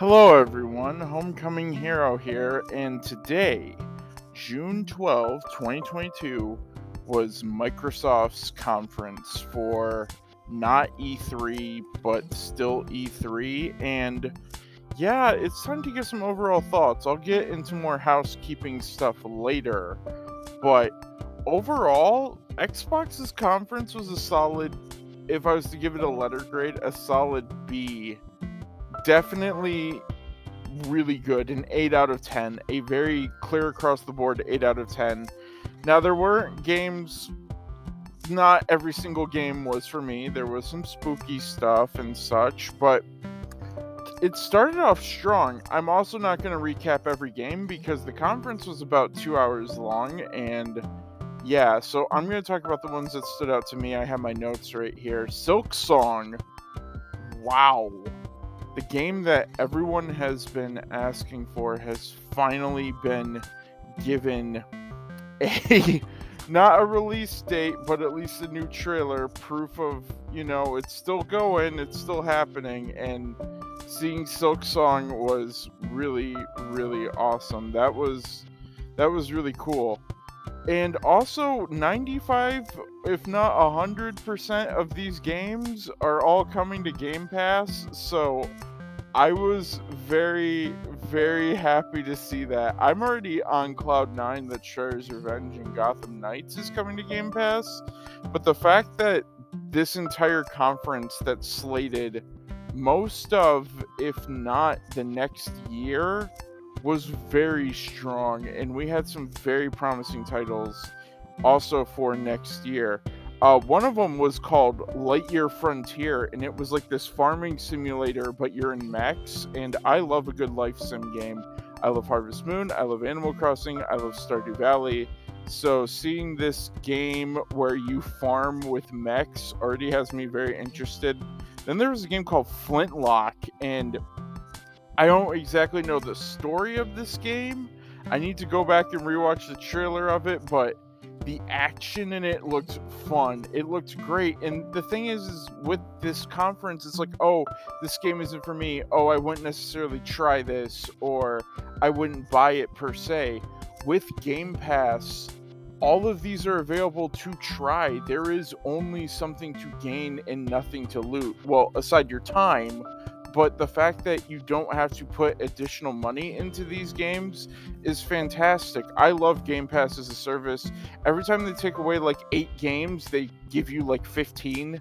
Hello, everyone. Homecoming Hero here, and today, June 12, 2022, was Microsoft's conference for not E3, but still E3. And yeah, it's time to get some overall thoughts. I'll get into more housekeeping stuff later, but overall, Xbox's conference was a solid, if I was to give it a letter grade, a solid B definitely really good an 8 out of 10 a very clear across the board 8 out of 10 now there were games not every single game was for me. There was some spooky stuff and such but it started off strong. I'm also not going to recap every game because the conference was about two hours long and yeah so i'm going to talk about the ones that stood out to me. I have my notes right here. Silksong. wow the game that everyone has been asking for has finally been given a not a release date, but at least a new trailer, proof of you know it's still going, it's still happening, and seeing Silksong was really really awesome. That was that was really cool. And also 95 if not 100% of these games are all coming to Game Pass. So I was very, very happy to see that. I'm already on Cloud 9 that Shredder's Revenge and Gotham Knights is coming to Game Pass. But the fact that this entire conference that's slated most of, if not the next year, was very strong. And we had some very promising titles also for next year. Uh, one of them was called Lightyear Frontier, and it was like this farming simulator, but you're in mechs. And I love a good life sim game. I love Harvest Moon. I love Animal Crossing. I love Stardew Valley. So seeing this game where you farm with mechs already has me very interested. Then there was a game called Flintlock, and I don't exactly know the story of this game. I need to go back and rewatch the trailer of it, but the action in it looked fun. It looked great. And the thing is, is with this conference, it's like, oh, this game isn't for me. Oh, I wouldn't necessarily try this, or I wouldn't buy it per se. With Game Pass, all of these are available to try. There is only something to gain and nothing to loot. Well, aside your time, but the fact that you don't have to put additional money into these games is fantastic. I love Game Pass as a service. Every time they take away like eight games, they give you like 15,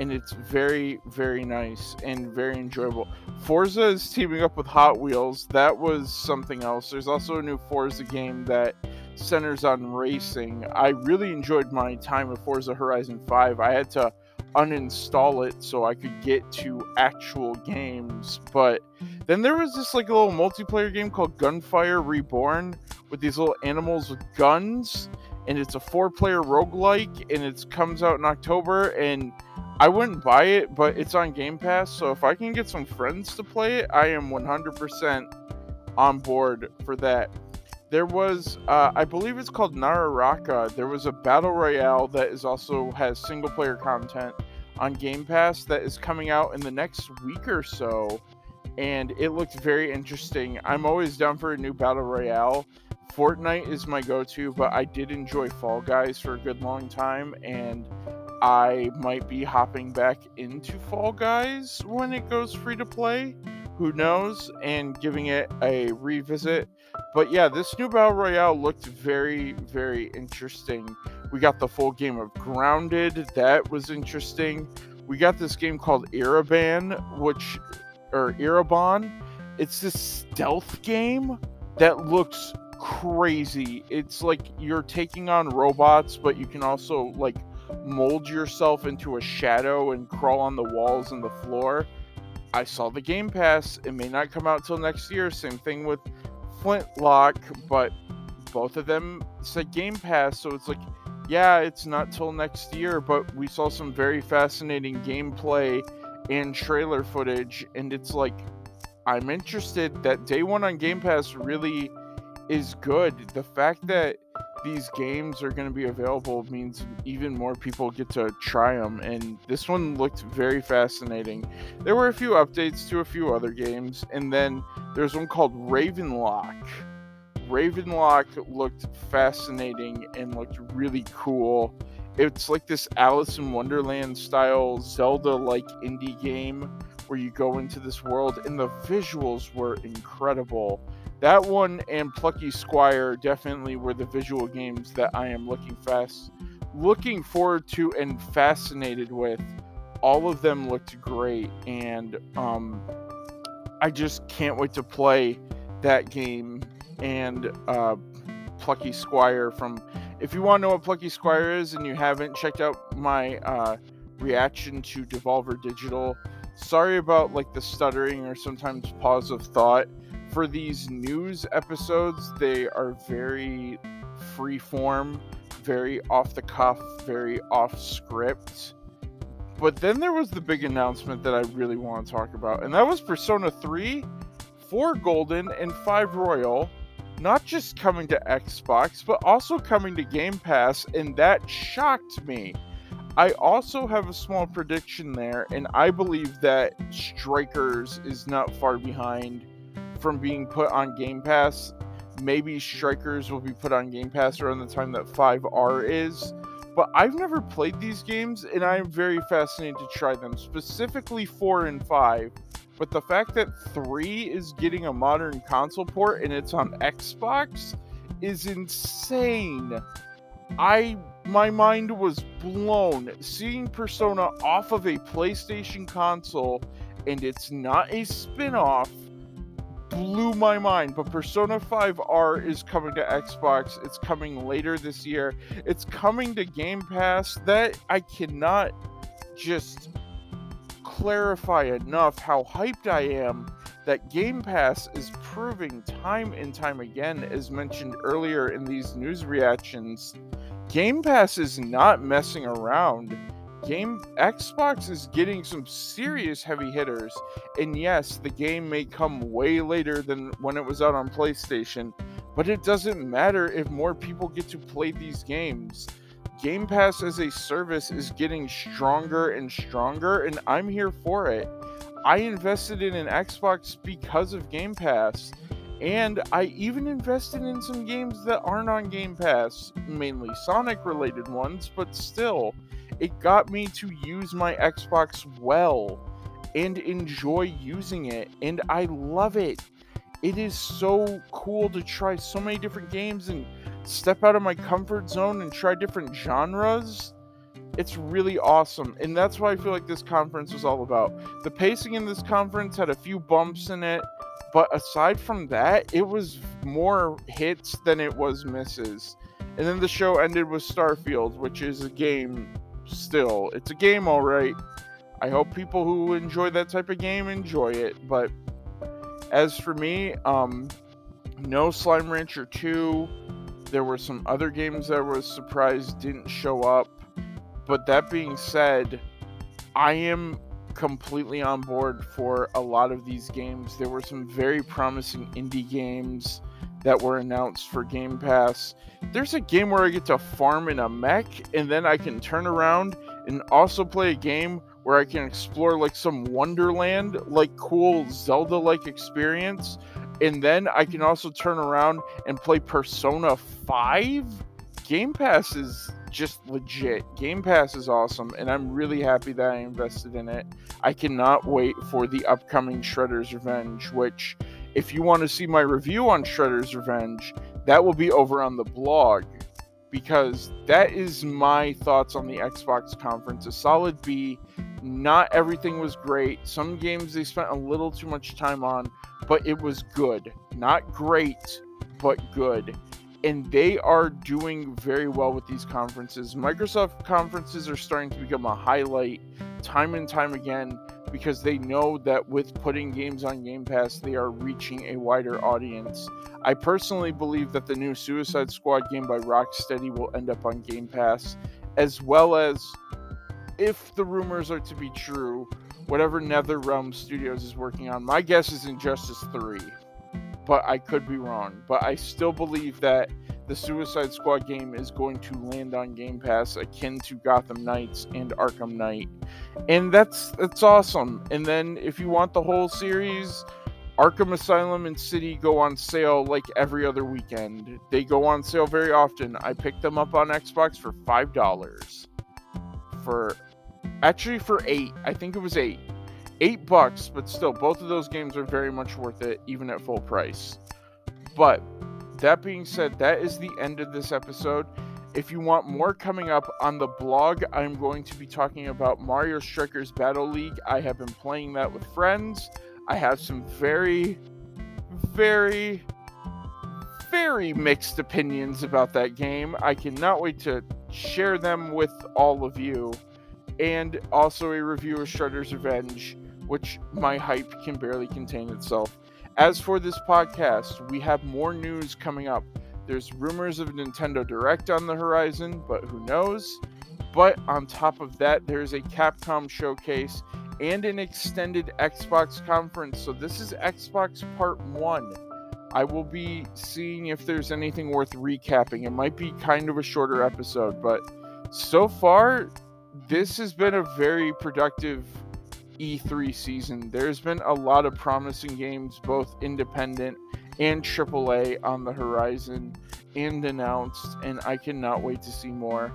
and it's very, very nice and very enjoyable. Forza is teaming up with Hot Wheels. That was something else. There's also a new Forza game that centers on racing. I really enjoyed my time with Forza Horizon 5. I had to uninstall it so I could get to actual games. But then there was this like a little multiplayer game called Gunfire Reborn with these little animals with guns. And it's a four player roguelike and it comes out in October and I wouldn't buy it, but it's on Game Pass, so if I can get some friends to play it, I am 100% on board for that there was uh, i believe it's called nararaka there was a battle royale that is also has single player content on game pass that is coming out in the next week or so and it looked very interesting. I'm always down for a new battle royale. Fortnite is my go-to but i did enjoy fall guys for a good long time and i might be hopping back into fall guys when it goes free to play. Who knows? And giving it a revisit. But yeah, this new Battle Royale looked very, very interesting. We got the full game of Grounded, that was interesting. We got this game called Iraban, which, or Irabon. It's this stealth game that looks crazy. It's like you're taking on robots, but you can also like mold yourself into a shadow and crawl on the walls and the floor. I saw the Game Pass. It may not come out till next year. Same thing with Flintlock, but both of them said Game Pass, so it's like, yeah, it's not till next year, but we saw some very fascinating gameplay and trailer footage, and it's like, I'm interested that day one on Game Pass really is good. The fact that these games are going to be available means even more people get to try them. And this one looked very fascinating. There were a few updates to a few other games, and then there's one called Ravenlok. Ravenlok looked fascinating and looked really cool. It's like this Alice in Wonderland style Zelda like indie game where you go into this world, and the visuals were incredible that one and Plucky Squire definitely were the visual games that I am looking fast looking forward to and fascinated with. All of them looked great and um I just can't wait to play that game and uh Plucky Squire from if you want to know what Plucky Squire is and you haven't checked out my uh reaction to Devolver Digital, sorry about like the stuttering or sometimes pause of thought for these news episodes, they are very free form, very off the cuff, very off script. But then there was the big announcement that I really want to talk about, and that was Persona 3, 4 Golden, and 5 Royal, not just coming to Xbox, but also coming to Game Pass, and that shocked me. I also have a small prediction there, and I believe that Strikers is not far behind from being put on Game Pass. Maybe Strikers will be put on Game Pass around the time that 5R is. But I've never played these games and I'm very fascinated to try them, specifically 4 and 5. But the fact that 3 is getting a modern console port and it's on Xbox is insane. I my mind was blown seeing Persona off of a PlayStation console and it's not a spin-off blew my mind. But Persona 5R is coming to Xbox. It's coming later this year. It's coming to Game Pass. That I cannot just clarify enough how hyped I am that Game Pass is proving time and time again, as mentioned earlier in these news reactions. Game Pass is not messing around game Xbox is getting some serious heavy hitters. And yes, the game may come way later than when it was out on PlayStation, but it doesn't matter if more people get to play these games. Game Pass as a service is getting stronger and stronger, and I'm here for it. I invested in an Xbox because of Game Pass, and I even invested in some games that aren't on Game Pass, mainly Sonic related ones, but still it got me to use my Xbox well and enjoy using it, and I love it. It is so cool to try so many different games and step out of my comfort zone and try different genres. It's really awesome, and that's what I feel like this conference was all about. The pacing in this conference had a few bumps in it, but aside from that, it was more hits than it was misses. And then the show ended with Starfield, which is a game still, it's a game, all right. I hope people who enjoy that type of game enjoy it. But as for me, um, no Slime Rancher 2. There were some other games that was surprised didn't show up. But that being said, I am completely on board for a lot of these games. There were some very promising indie games that were announced for Game Pass. There's a game where I get to farm in a mech and then I can turn around and also play a game where I can explore like some Wonderland, like cool Zelda like experience. And then I can also turn around and play Persona 5. Game Pass is just legit. Game Pass is awesome, and I'm really happy that I invested in it. I cannot wait for the upcoming Shredder's Revenge, which if you want to see my review on Shredder's Revenge, that will be over on the blog because that is my thoughts on the Xbox conference. A solid B. Not everything was great. Some games they spent a little too much time on, but it was good. Not great, but good. And they are doing very well with these conferences. Microsoft conferences are starting to become a highlight time and time again because they know that with putting games on Game Pass, they are reaching a wider audience. I personally believe that the new Suicide Squad game by Rocksteady will end up on Game Pass, as well as, if the rumors are to be true, whatever NetherRealm Studios is working on. My guess is Injustice 3, but I could be wrong. But I still believe that the Suicide Squad game is going to land on Game Pass, akin to Gotham Knights and Arkham Knight, and that's that's awesome. And then if you want the whole series, Arkham Asylum and City go on sale like every other weekend. They go on sale very often. I picked them up on Xbox for five dollars. For actually for eight, I think it was eight, eight bucks. But still, both of those games are very much worth it, even at full price. But that being said, that is the end of this episode. If you want more coming up on the blog, I'm going to be talking about Mario Strikers Battle League. I have been playing that with friends. I have some very, very, very mixed opinions about that game. I cannot wait to share them with all of you. And also a review of Shredder's Revenge, which my hype can barely contain itself. As for this podcast, we have more news coming up. There's rumors of Nintendo Direct on the horizon, but who knows? But on top of that, there's a Capcom showcase and an extended Xbox conference. So this is Xbox Part 1. I will be seeing if there's anything worth recapping. It might be kind of a shorter episode, but so far, this has been a very productive E3 season. There's been a lot of promising games, both independent and AAA, on the horizon and announced, and I cannot wait to see more.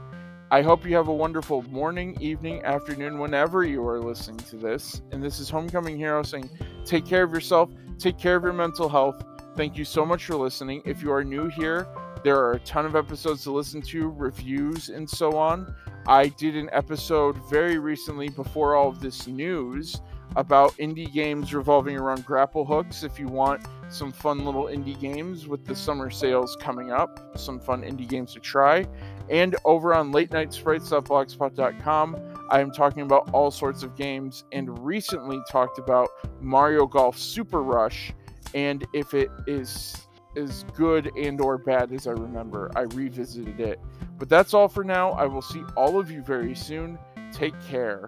I hope you have a wonderful morning, evening, afternoon, whenever you are listening to this. And this is Homecoming Hero saying, take care of yourself, take care of your mental health. Thank you so much for listening. If you are new here, there are a ton of episodes to listen to, reviews, and so on. I did an episode very recently before all of this news about indie games revolving around grapple hooks. If you want some fun little indie games with the summer sales coming up, some fun indie games to try. And over on late night sprites.blogspot.com, I am talking about all sorts of games and recently talked about Mario Golf Super Rush and if it is as good and or bad as I remember. I revisited it. But that's all for now. I will see all of you very soon. Take care.